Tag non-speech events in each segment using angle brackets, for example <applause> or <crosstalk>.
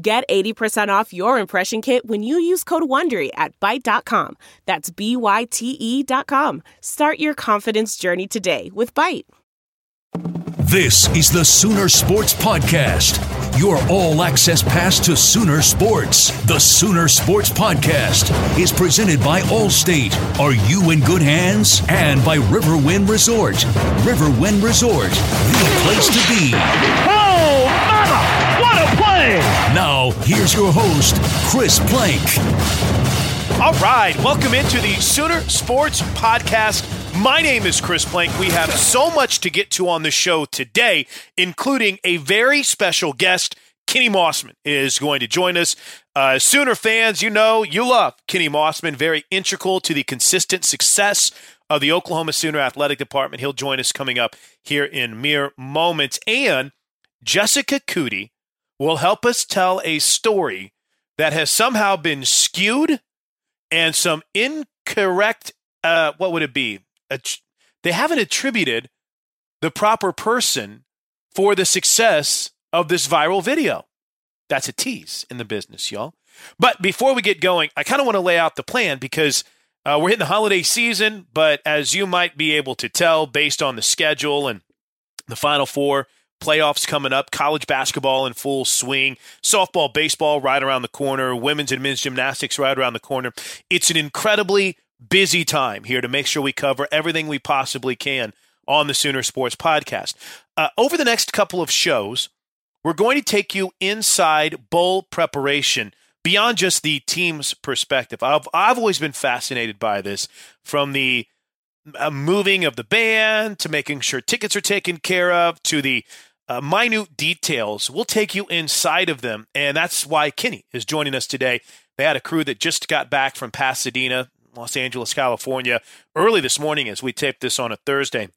Get 80% off your impression kit when you use code WONDERY at Byte.com. That's B-Y-T-E dot com. Start your confidence journey today with Byte. This is the Sooner Sports Podcast. Your all access pass to Sooner Sports. The Sooner Sports Podcast is presented by Allstate. Are you in good hands? And by Riverwind Resort. Riverwind Resort, the place to be. Here's your host, Chris Plank. All right, welcome into the Sooner Sports Podcast. My name is Chris Plank. We have so much to get to on the show today, including a very special guest. Kenny Mossman is going to join us. Uh, Sooner fans, you know, you love Kenny Mossman, very integral to the consistent success of the Oklahoma Sooner Athletic Department. He'll join us coming up here in mere moments. And Jessica Coody will help us tell a story that has somehow been skewed and some incorrect, uh, what would it be? they haven't attributed the proper person for the success of this viral video. That's a tease in the business, y'all. But before we get going, I kind of want to lay out the plan because uh, we're hitting the holiday season. But as you might be able to tell based on the schedule and the Final Four playoffs coming up, college basketball in full swing, softball, baseball right around the corner, women's and men's gymnastics right around the corner. It's an incredibly busy time here to make sure we cover everything we possibly can on the Sooner Sports Podcast. Uh, over the next couple of shows, we're going to take you inside bowl preparation beyond just the team's perspective. I've, I've always been fascinated by this from the uh, moving of the band to making sure tickets are taken care of to the uh, minute details. We'll take you inside of them. And that's why Kenny is joining us today. They had a crew that just got back from Pasadena, Los Angeles, California, early this morning as we taped this on a Thursday.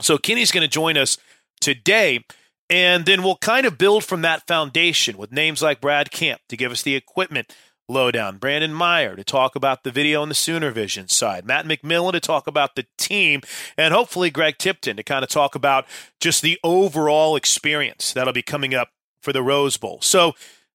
So Kenny's going to join us today. And then we'll kind of build from that foundation with names like Brad Camp to give us the equipment lowdown, Brandon Meyer to talk about the video on the Sooner Vision side, Matt McMillan to talk about the team, and hopefully Greg Tipton to kind of talk about just the overall experience that'll be coming up for the Rose Bowl. So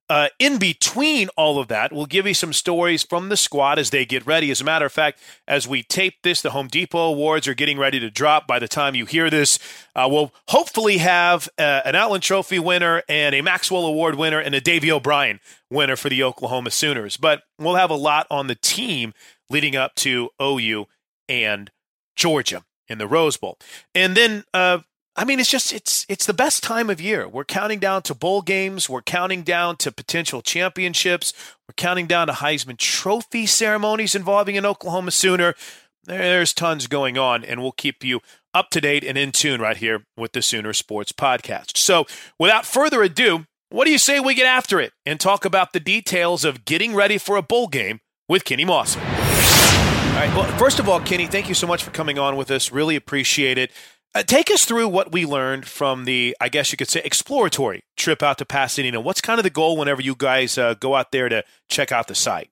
uh, in between all of that, we'll give you some stories from the squad as they get ready. As a matter of fact, as we tape this, the Home Depot Awards are getting ready to drop by the time you hear this. Uh, we'll hopefully have uh, an Outland Trophy winner and a Maxwell Award winner and a Davey O'Brien winner for the Oklahoma Sooners. But we'll have a lot on the team leading up to OU and Georgia in the Rose Bowl. And then uh, I mean, it's just it's it's the best time of year. We're counting down to bowl games. We're counting down to potential championships. We're counting down to Heisman Trophy ceremonies involving an Oklahoma Sooner. There's tons going on, and we'll keep you up to date and in tune right here with the Sooner Sports Podcast. So, without further ado, what do you say we get after it and talk about the details of getting ready for a bowl game with Kenny Moss? All right. Well, first of all, Kenny, thank you so much for coming on with us. Really appreciate it. Uh, take us through what we learned from the, I guess you could say, exploratory trip out to Pasadena. What's kind of the goal whenever you guys uh, go out there to check out the site?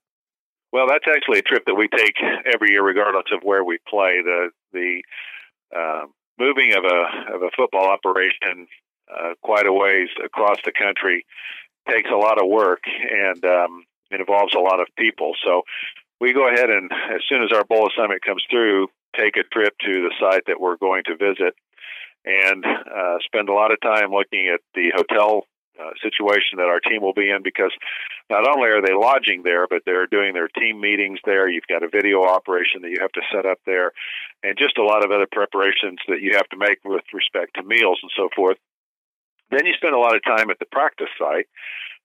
Well, that's actually a trip that we take every year, regardless of where we play. The the uh, moving of a of a football operation uh, quite a ways across the country takes a lot of work and um, it involves a lot of people. So we go ahead and as soon as our bowl assignment comes through, take a trip to the site that we're going to visit and uh, spend a lot of time looking at the hotel uh, situation that our team will be in because not only are they lodging there, but they're doing their team meetings there. You've got a video operation that you have to set up there, and just a lot of other preparations that you have to make with respect to meals and so forth. Then you spend a lot of time at the practice site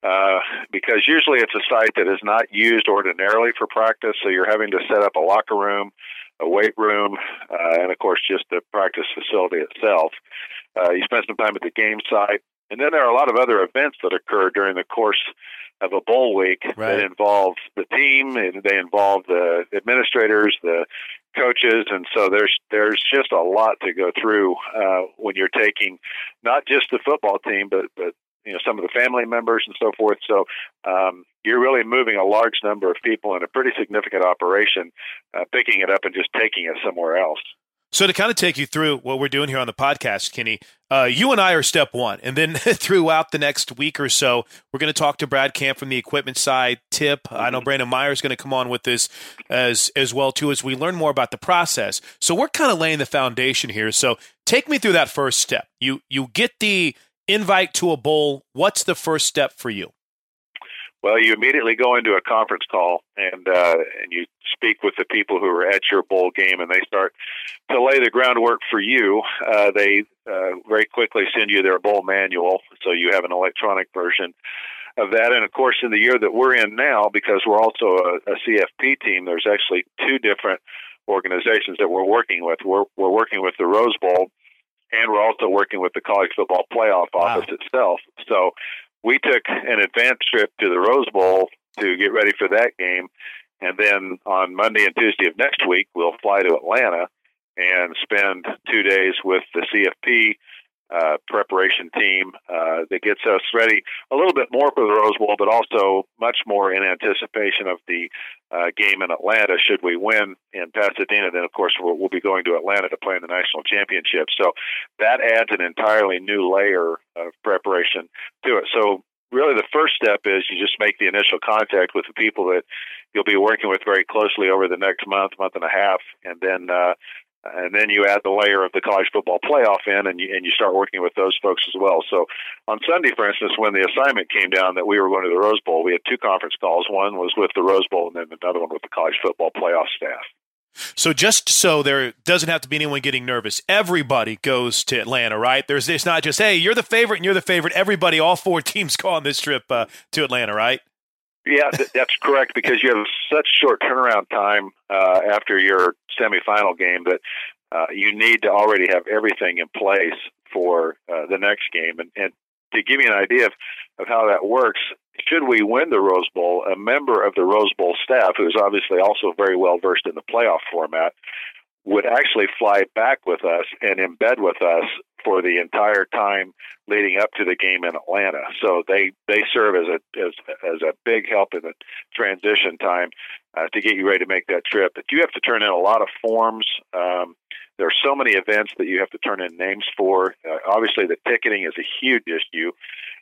uh, because usually it's a site that is not used ordinarily for practice, so you're having to set up a locker room a weight room, uh, and of course, just the practice facility itself. Uh, you spend some time at the game site, and then there are a lot of other events that occur during the course of a bowl week right. that involve the team, and they involve the administrators, the coaches, and so there's there's just a lot to go through uh, when you're taking not just the football team, but but you know some of the family members and so forth. So um, you're really moving a large number of people in a pretty significant operation, uh, picking it up and just taking it somewhere else. So to kind of take you through what we're doing here on the podcast, Kenny, uh, you and I are step one, and then <laughs> throughout the next week or so, we're going to talk to Brad Camp from the equipment side. Tip, mm-hmm. I know mm-hmm. Brandon Meyer is going to come on with this as as well too, as we learn more about the process. So we're kind of laying the foundation here. So take me through that first step. You you get the invite to a bowl, what's the first step for you? Well, you immediately go into a conference call and uh, and you speak with the people who are at your bowl game, and they start to lay the groundwork for you. Uh, they uh, very quickly send you their bowl manual, so you have an electronic version of that. And of course, in the year that we're in now, because we're also a, a CFP team, there's actually two different organizations that we're working with. We're we're working with the Rose Bowl and we're also working with the college football playoff office wow. itself. So we took an advance trip to the Rose Bowl to get ready for that game, and then on Monday and Tuesday of next week we'll fly to Atlanta and spend two days with the CFP uh, preparation team uh, that gets us ready a little bit more for the Rose Bowl, but also much more in anticipation of the uh, game in Atlanta. Should we win in Pasadena, then of course we'll, we'll be going to Atlanta to play in the national championship. So that adds an entirely new layer of preparation to it. So really the first step is you just make the initial contact with the people that you'll be working with very closely over the next month, month and a half, and then uh, and then you add the layer of the college football playoff in, and you and you start working with those folks as well. So on Sunday, for instance, when the assignment came down that we were going to the Rose Bowl, we had two conference calls. One was with the Rose Bowl, and then another one with the college football playoff staff. So just so there doesn't have to be anyone getting nervous, everybody goes to Atlanta, right? There's it's not just hey, you're the favorite and you're the favorite. Everybody, all four <laughs> teams go on this trip uh, to Atlanta, right? Yeah, th- that's correct because you have such short turnaround time uh, after your semifinal game that uh, you need to already have everything in place for uh, the next game. And, and to give you an idea of, of how that works, should we win the Rose Bowl, a member of the Rose Bowl staff, who is obviously also very well versed in the playoff format, would actually fly back with us and embed with us for the entire time leading up to the game in Atlanta. So they they serve as a as as a big help in the transition time uh, to get you ready to make that trip. But you have to turn in a lot of forms. Um, there are so many events that you have to turn in names for. Uh, obviously, the ticketing is a huge issue.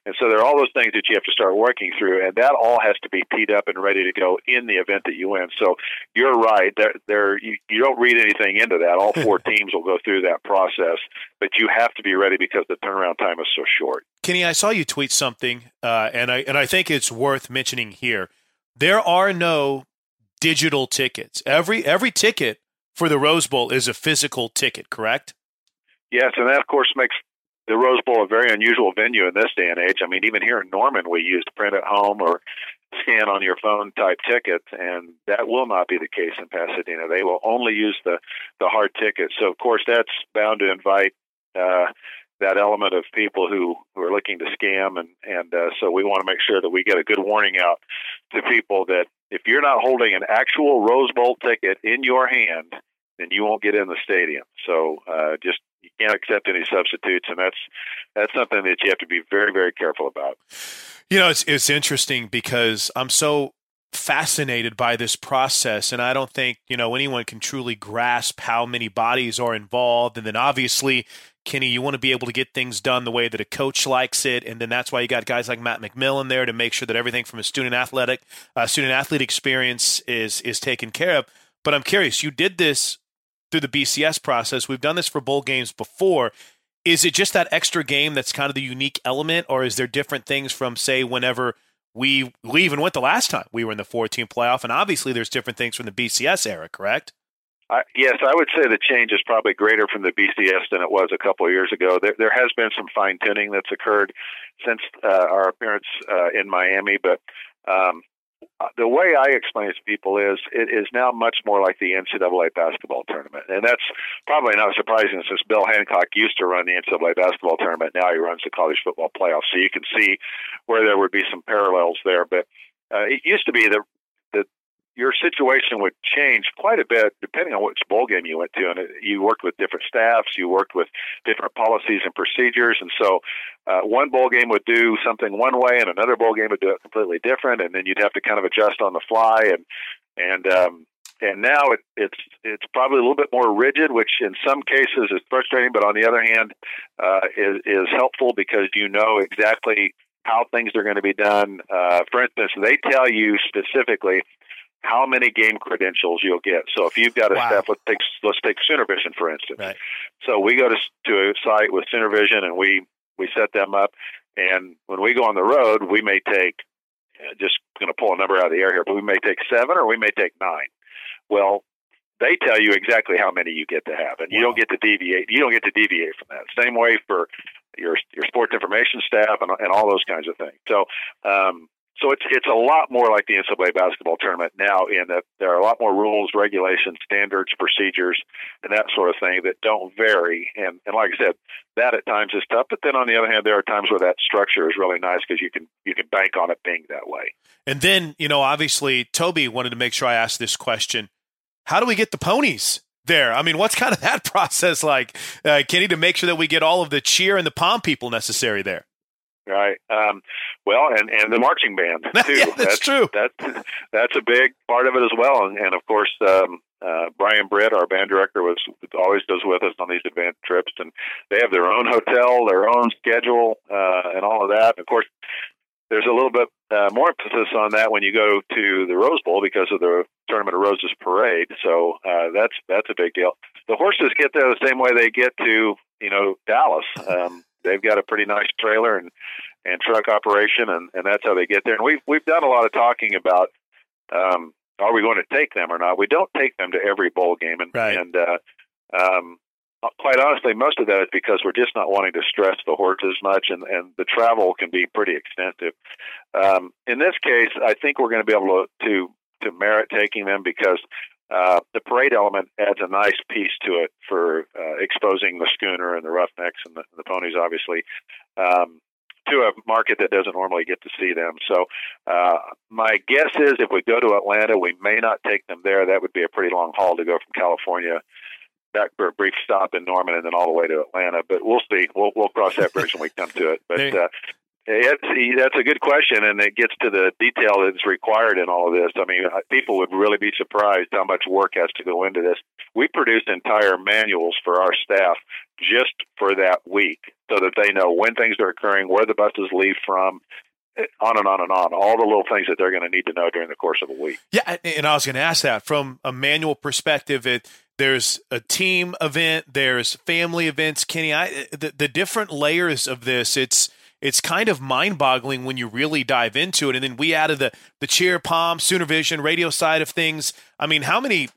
And so there are all those things that you have to start working through, and that all has to be teed up and ready to go in the event that you win. So you're right. There, there you, you don't read anything into that. All <laughs> four teams will go through that process, but you have to be ready because the turnaround time is so short. Kenny, I saw you tweet something, uh, and I and I think it's worth mentioning here. There are no digital tickets. Every every ticket for the Rose Bowl is a physical ticket, correct? Yes, and that of course makes the Rose Bowl a very unusual venue in this day and age. I mean, even here in Norman, we use print at home or scan on your phone type tickets, and that will not be the case in Pasadena. They will only use the the hard ticket. So, of course, that's bound to invite uh, that element of people who, who are looking to scam, and and uh, so we want to make sure that we get a good warning out to people that if you're not holding an actual Rose Bowl ticket in your hand, then you won't get in the stadium. So uh, just you can't accept any substitutes, and that's that's something that you have to be very very careful about. You know, it's it's interesting because I'm so fascinated by this process and I don't think, you know, anyone can truly grasp how many bodies are involved and then obviously Kenny, you want to be able to get things done the way that a coach likes it, and then that's why you got guys like Matt McMillan there to make sure that everything from a student athletic, uh, student athlete experience is is taken care of. But I'm curious, you did this through the BCS process. We've done this for bowl games before. Is it just that extra game that's kind of the unique element, or is there different things from say whenever we we even went the last time we were in the 14 playoff, and obviously there's different things from the BCS era, correct? I, yes, I would say the change is probably greater from the BCS than it was a couple of years ago. There, there has been some fine tuning that's occurred since uh, our appearance uh, in Miami, but um, the way I explain it to people is it is now much more like the NCAA basketball tournament. And that's probably not surprising since Bill Hancock used to run the NCAA basketball tournament. Now he runs the college football playoff. So you can see where there would be some parallels there. But uh, it used to be the your situation would change quite a bit depending on which bowl game you went to. And you worked with different staffs, you worked with different policies and procedures. And so uh, one bowl game would do something one way and another bowl game would do it completely different. And then you'd have to kind of adjust on the fly. And, and, um, and now it, it's it's probably a little bit more rigid, which in some cases is frustrating, but on the other hand, uh, is is helpful because you know exactly how things are going to be done. Uh, for instance, they tell you specifically how many game credentials you'll get. So if you've got a wow. staff, let's take let's take Vision for instance. Right. So we go to to a site with Vision and we we set them up, and when we go on the road, we may take uh, just going to pull a number out of the air here, but we may take seven or we may take nine. Well, they tell you exactly how many you get to have, and wow. you don't get to deviate. You don't get to deviate from that. Same way for your your sports information staff and, and all those kinds of things. So um, so it's it's a lot more like the NCAA basketball tournament now, in that there are a lot more rules, regulations, standards, procedures, and that sort of thing that don't vary. And and like I said, that at times is tough. But then on the other hand, there are times where that structure is really nice because you can you can bank on it being that way. And then you know, obviously, Toby wanted to make sure I asked this question: How do we get the ponies? There, I mean, what's kind of <laughs> that process like, uh, Kenny, to make sure that we get all of the cheer and the pom people necessary there? Right. Um, well, and and the marching band <laughs> too. yeah, that's, that's, true. That's <laughs> that's a big part of it as well. And, and of course, um, uh, Brian Britt, our band director, was always goes with us on these advanced trips, and they have their own hotel, their own schedule, uh, and all of that. And of course, there's a little bit uh, more emphasis on that when you go to the Rose Bowl because of the Tournament of Roses parade. So uh, that's that's a big deal. The horses get there the same way they get to you know Dallas. <laughs> Um, they've got a pretty nice trailer and and truck operation, and and that's how they get there. And we've we've done a lot of talking about um, are we going to take them or not. We don't take them to every bowl game, and right. and uh, um, quite honestly, most of that is because we're just not wanting to stress the horses much, and and the travel can be pretty extensive. Um, in this case, I think we're going to be able to to to merit taking them because uh, the parade element adds a nice piece to it for uh, exposing the schooner and the Ruf/Neks and the, the ponies, obviously, um, to a market that doesn't normally get to see them. So, uh, my guess is if we go to Atlanta, we may not take them there. That would be a pretty long haul to go from California back for a brief stop in Norman and then all the way to Atlanta. But we'll see. We'll we'll cross that bridge when we come to it. But uh, that's a good question, and it gets to the detail that's required in all of this. I mean, people would really be surprised how much work has to go into this. We produce entire manuals for our staff just for that week so that they know when things are occurring, where the buses leave from, on and on and on. All the little things that they're going to need to know during the course of a week. Yeah, and I was going to ask that from a manual perspective. It there's a team event, there's family events. Kenny, I the, the different layers of this. It's it's kind of mind boggling when you really dive into it. And then we added the the cheer, pom, Sooner Vision, radio side of things. I mean, how many?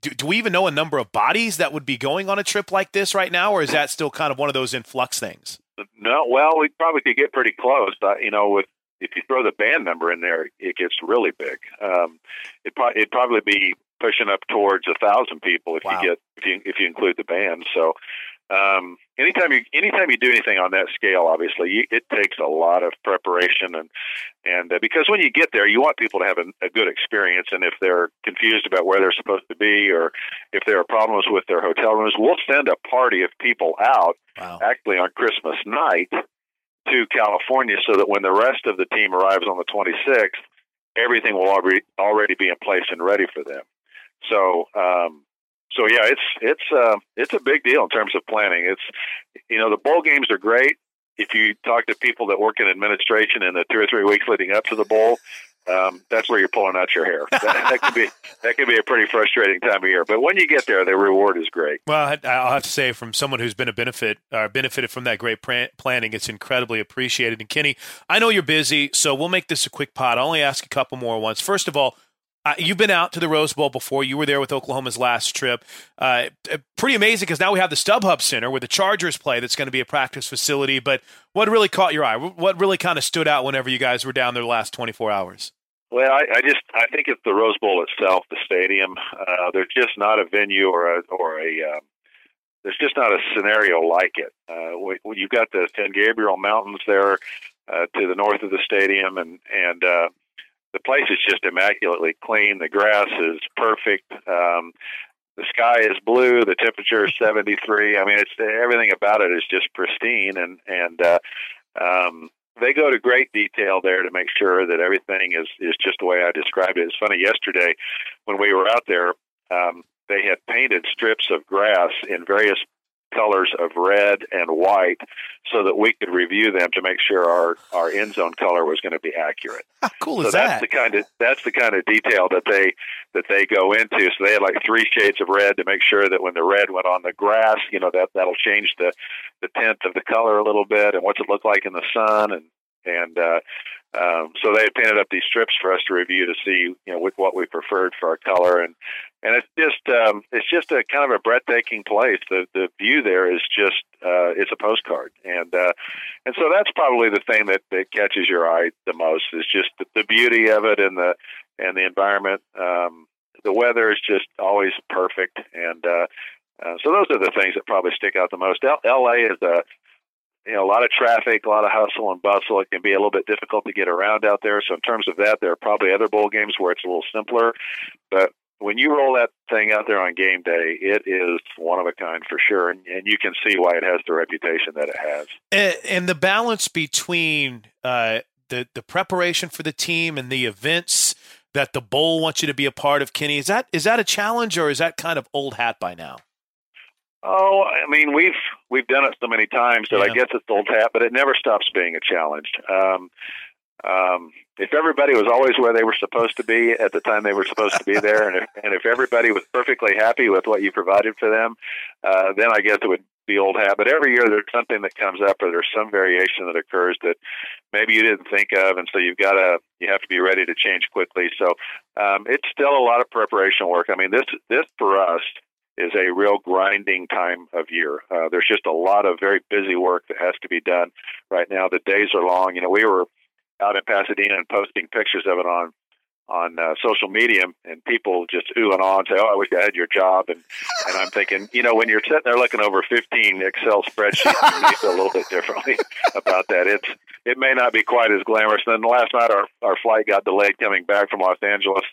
Do, do we even know a number of bodies that would be going on a trip like this right now, or is that still kind of one of those influx things? No, well, we probably could get pretty close. Uh, you know, with if you throw the band number in there, it gets really big. Um, it pro- it'd probably be pushing up towards a thousand people if wow. you get if you if you include the band. So um, anytime you anytime you do anything on that scale, obviously you, it takes a lot of preparation and and uh, because when you get there, you want people to have a, a good experience. And if they're confused about where they're supposed to be, or if there are problems with their hotel rooms, we'll send a party of people out wow. actually on Christmas night to California so that when the rest of the team arrives on the 26th, everything will already already be in place and ready for them. So, um, so yeah, it's it's uh, it's a big deal in terms of planning. It's you know the bowl games are great. If you talk to people that work in administration in the two or three weeks leading up to the bowl, um, that's where you're pulling out your hair. <laughs> That, that could be that could be a pretty frustrating time of year. But when you get there, the reward is great. Well, I'll have to say, from someone who's been a benefit uh, benefited from that great planning, it's incredibly appreciated. And Kenny, I know you're busy, so we'll make this a quick pot. I'll only ask a couple more ones. First of all, uh, you've been out to the Rose Bowl before. You were there with Oklahoma's last trip. Uh, pretty amazing because now we have the StubHub Center where the Chargers play. That's going to be a practice facility. But what really caught your eye? What really kind of stood out whenever you guys were down there the last 24 hours? Well, I, I just I think it's the Rose Bowl itself, the stadium. Uh, there's just not a venue or a or a um, there's just not a scenario like it. Uh, we, you've got the San Gabriel Mountains there uh, to the north of the stadium, and and uh, the place is just immaculately clean. The grass is perfect. Um, the sky is blue. The temperature is 73. I mean, it's everything about it is just pristine, and and uh, um, they go to great detail there to make sure that everything is is just the way I described it. It's funny. Yesterday, when we were out there, um, they had painted strips of grass in various colors of red and white so that we could review them to make sure our, our end zone color was going to be accurate. How cool so is that's that? The kind of, that's the kind of detail that they that they go into. So they had like three shades of red to make sure that when the red went on the grass, you know, that that'll change the the tint of the color a little bit and what's it look like in the sun and and uh, um, so they painted up these strips for us to review to see, you know, with what we preferred for our color, and and it's just um, it's just a kind of a breathtaking place. The the view there is just uh, it's a postcard, and uh, and so that's probably the thing that, that catches your eye the most is just the, the beauty of it and the and the environment. Um, the weather is just always perfect, and uh, uh, so those are the things that probably stick out the most. L- L.A. is a you know, a lot of traffic, a lot of hustle and bustle. It can be a little bit difficult to get around out there. So in terms of that, there are probably other bowl games where it's a little simpler. But when you roll that thing out there on game day, it is one of a kind for sure, and, and you can see why it has the reputation that it has. And, and the balance between uh, the the preparation for the team and the events that the bowl wants you to be a part of, Kenny, is that is that a challenge or is that kind of old hat by now? Oh, I mean, we've we've done it so many times that yeah. I guess it's old hat, but it never stops being a challenge. Um, um, if everybody was always where they were supposed to be at the time they were supposed to be <laughs> there, and if, and if everybody was perfectly happy with what you provided for them, uh, then I guess it would be old hat. But every year there's something that comes up, or there's some variation that occurs that maybe you didn't think of, and so you've got to you have to be ready to change quickly. So um, it's still a lot of preparation work. I mean, this this for us is a real grinding time of year. Uh, there's just a lot of very busy work that has to be done right now. The days are long. You know, we were out in Pasadena and posting pictures of it on on uh, social media, and people just ooh and ah and say, "Oh, I wish I had your job." And and I'm thinking, you know, when you're sitting there looking over 15 Excel spreadsheets, you feel a little bit differently <laughs> about that. It's it may not be quite as glamorous. And then last night, our our flight got delayed coming back from Los Angeles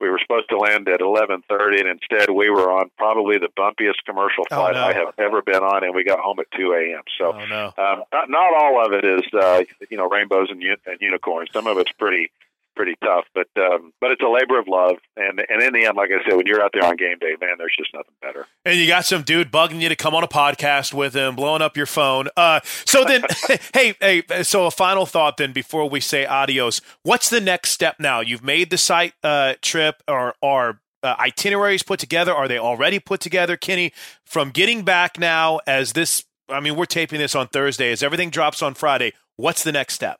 we were supposed to land at 11:30, and instead we were on probably the bumpiest commercial oh, flight oh, no. I have ever been on, and we got home at 2 a.m. So, oh, no. um, not, not all of it is uh, you know rainbows and, and unicorns. Some of it's pretty pretty tough. But um, but it's a labor of love, and and in the end, like I said, when you're out there on game day, man, there's just nothing better. And you got some dude bugging you to come on a podcast with him, blowing up your phone. Uh, so then, <laughs> <laughs> hey, hey, so a final thought then before we say adios. What's the next step now? You've made the site uh, trip, or are uh, itineraries put together? Are they already put together, Kenny? From getting back now, as this, I mean, we're taping this on Thursday. As everything drops on Friday, what's the next step?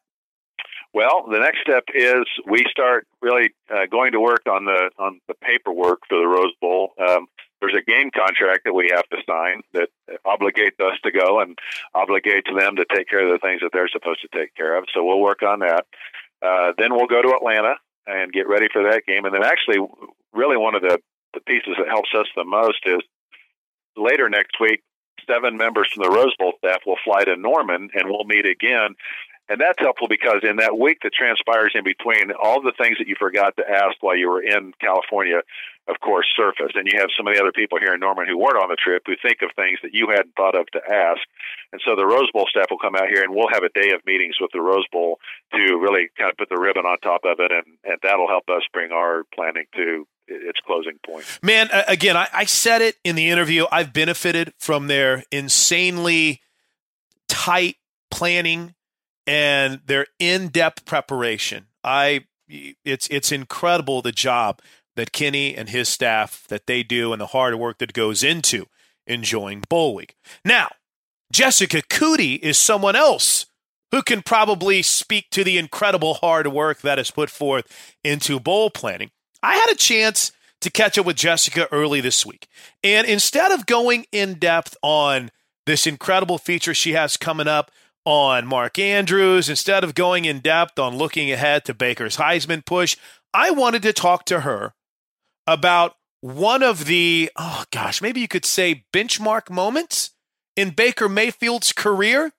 Well, the next step is we start really uh, going to work on the on the paperwork for the Rose Bowl. Um, there's a game contract that we have to sign that obligates us to go and obligates them to take care of the things that they're supposed to take care of. So we'll work on that. Uh, then we'll go to Atlanta and get ready for that game. And then actually, really one of the, the pieces that helps us the most is later next week, seven members from the Rose Bowl staff will fly to Norman, and we'll meet again. And that's helpful because in that week that transpires in between, all the things that you forgot to ask while you were in California, of course, surface. And you have some of the other people here in Norman who weren't on the trip who think of things that you hadn't thought of to ask. And so the Rose Bowl staff will come out here and we'll have a day of meetings with the Rose Bowl to really kind of put the ribbon on top of it. And, and that'll help us bring our planning to its closing point. Man, again, I, I said it in the interview. I've benefited from their insanely tight planning and their in-depth preparation. I it's it's incredible the job that Kenny and his staff that they do and the hard work that goes into enjoying bowl week. Now, Jessica Coody is someone else who can probably speak to the incredible hard work that is put forth into bowl planning. I had a chance to catch up with Jessica early this week. And instead of going in depth on this incredible feature she has coming up on Mark Andrews, instead of going in depth on looking ahead to Baker's Heisman push, I wanted to talk to her about one of the, oh gosh, maybe you could say benchmark moments in Baker Mayfield's career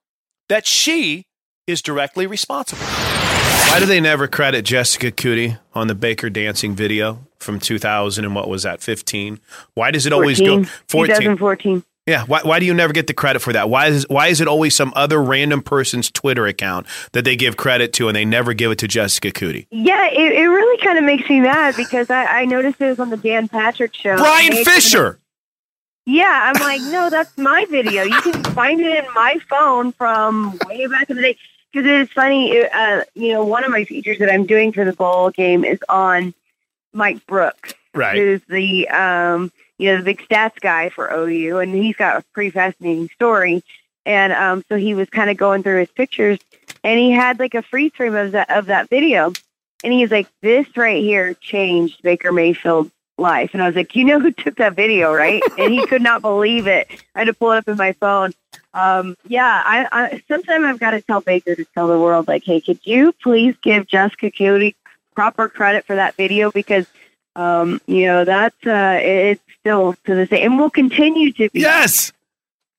that she is directly responsible. Why do they never credit Jessica Coody on the Baker dancing video from 2000 and what was that, 15? Why does it 14, always go 14? 2014. Yeah, why, why do you never get the credit for that? Why is why is it always some other random person's Twitter account that they give credit to and they never give it to Jessica Coody? Yeah, it, it really kind of makes me mad because I, I noticed it was on the Dan Patrick show. Brian Fisher. Yeah, I'm like, no, that's my video. You can find it in my phone from way back in the day. Because it's funny, uh, you know, one of my features that I'm doing for the bowl game is on Mike Brooks, right? Who's the um, you know, the big stats guy for OU, and he's got a pretty fascinating story. And um, so he was kind of going through his pictures, and he had like a freeze frame of that of that video, and he's like, "This right here changed Baker Mayfield's life." And I was like, "You know who took that video, right?" <laughs> and he could not believe it. I had to pull it up in my phone. Um, yeah, I, I sometimes I've got to tell Baker to tell the world, like, "Hey, could you please give Jessica Coody proper credit for that video because." Um, you know, that's uh, it's still to the same, and will continue to be. Yes.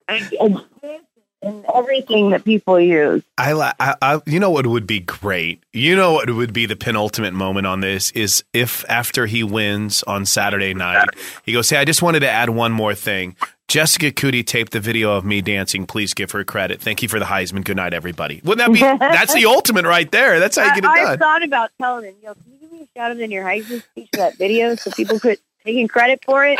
And, and everything that people use. I, I, I, you know what would be great. You know what would be the penultimate moment on this is if after he wins on Saturday night, he goes, "Hey, I just wanted to add one more thing. Jessica Coody taped the video of me dancing. Please give her credit. Thank you for the Heisman. Good night, everybody. Wouldn't that be? <laughs> that's the ultimate right there. That's how you get it I, done. I thought about telling him, yo, can you me a in your Heisman speech for that video so people could taking credit for it?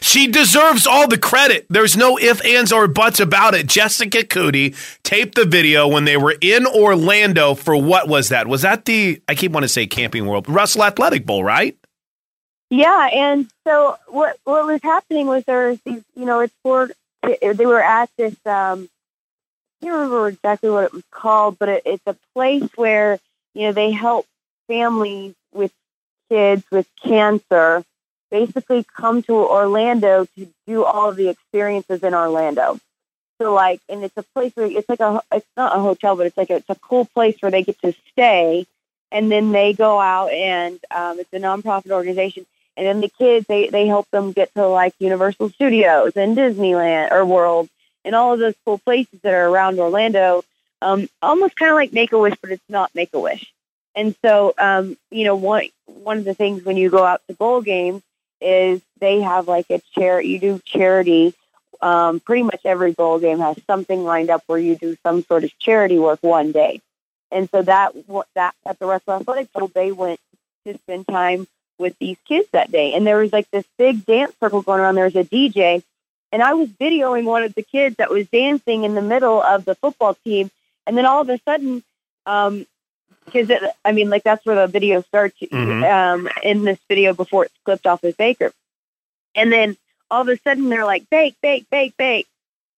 She deserves all the credit. There's no ifs, ands, or buts about it. Jessica Coody taped the video when they were in Orlando for what was that? Was that the, I keep wanting to say Camping World, Russell Athletic Bowl, right? Yeah, and so what what was happening was there was these, you know, it's for they were at this. Um, I can't remember exactly what it was called, but it, it's a place where you know they help families with kids with cancer basically come to Orlando to do all of the experiences in Orlando. So like, and it's a place where it's like a, it's not a hotel, but it's like a, it's a cool place where they get to stay, and then they go out and um, it's a nonprofit organization, and then the kids they they help them get to like Universal Studios and Disneyland or World and all of those cool places that are around Orlando. Um, almost kind of like Make a Wish, but it's not Make a Wish. And so, um, you know, one one of the things when you go out to bowl games is they have like a chair. You do charity. Um, pretty much every bowl game has something lined up where you do some sort of charity work one day. And so that that at the Russell Athletic Bowl, they went to spend time with these kids that day. And there was like this big dance circle going around. There was a DJ, and I was videoing one of the kids that was dancing in the middle of the football team. And then all of a sudden, um, because I mean, like that's where the video starts mm-hmm. um, in this video before it's clipped off with Baker. And then all of a sudden they're like, bake, bake, bake, bake.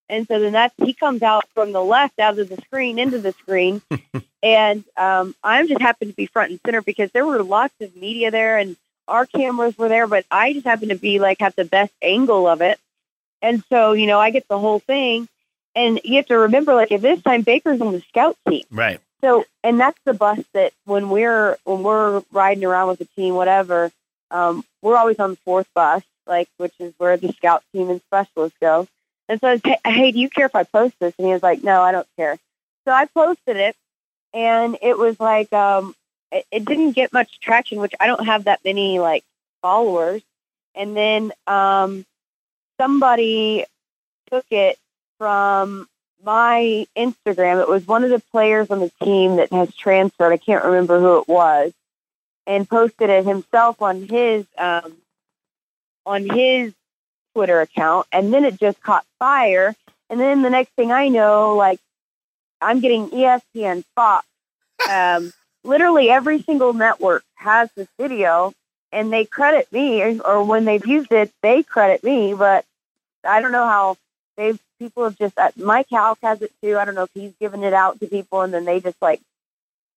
And so then that's he comes out from the left out of the screen into the screen, <laughs> and um, I'm just happened to be front and center because there were lots of media there and our cameras were there, but I just happened to be like have the best angle of it. And so, you know, I get the whole thing. And you have to remember, like at this time, Baker's on the scout team. Right. So, and that's the bus that when we're when we're riding around with the team, whatever, um, we're always on the fourth bus, like which is where the scout team and specialists go. And so I said, hey, do you care if I post this? And he was like, no, I don't care. So I posted it, and it was like, um, it, it didn't get much traction, which I don't have that many like followers. And then um, somebody took it from my Instagram. It was one of the players on the team that has transferred. I can't remember who it was, and posted it himself on his um, on his Twitter account. And then it just caught fire. And then the next thing I know, like I'm getting ESPN, Fox, um, literally every single network has this video, and they credit me, or when they've used it, they credit me. But I don't know how they've people have just uh, Mike Houck has it too. I don't know if he's given it out to people and then they just like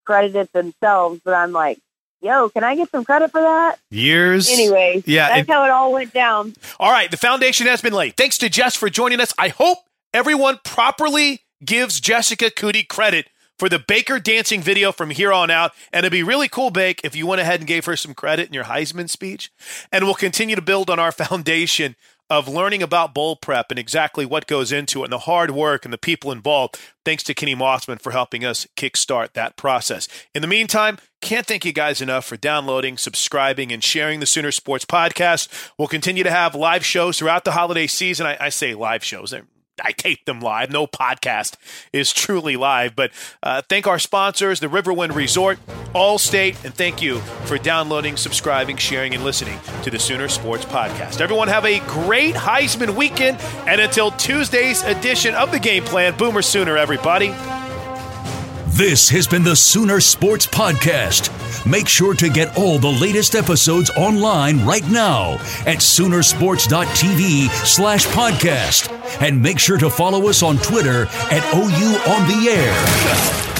credit it themselves. But I'm like, yo, can I get some credit for that? Years. Anyway, Yeah, that's it- how it all went down. All right, the foundation has been laid. Thanks to Jess for joining us. I hope everyone properly gives Jessica Coody credit for the Baker dancing video from here on out. And it'd be really cool, Bake, if you went ahead and gave her some credit in your Heisman speech. And we'll continue to build on our foundation of learning about bowl prep and exactly what goes into it and the hard work and the people involved. Thanks to Kenny Mossman for helping us kickstart that process. In the meantime, can't thank you guys enough for downloading, subscribing, and sharing the Sooner Sports Podcast. We'll continue to have live shows throughout the holiday season. I, I say live shows. They're I tape them live. No podcast is truly live. But uh, thank our sponsors, the Riverwind Resort, Allstate, and thank you for downloading, subscribing, sharing, and listening to the Sooner Sports Podcast. Everyone have a great Heisman weekend. And until Tuesday's edition of the Game Plan, Boomer Sooner, everybody. This has been the Sooner Sports Podcast. Make sure to get all the latest episodes online right now at Soonersports.tv slash podcast. And make sure to follow us on Twitter at OU on the air.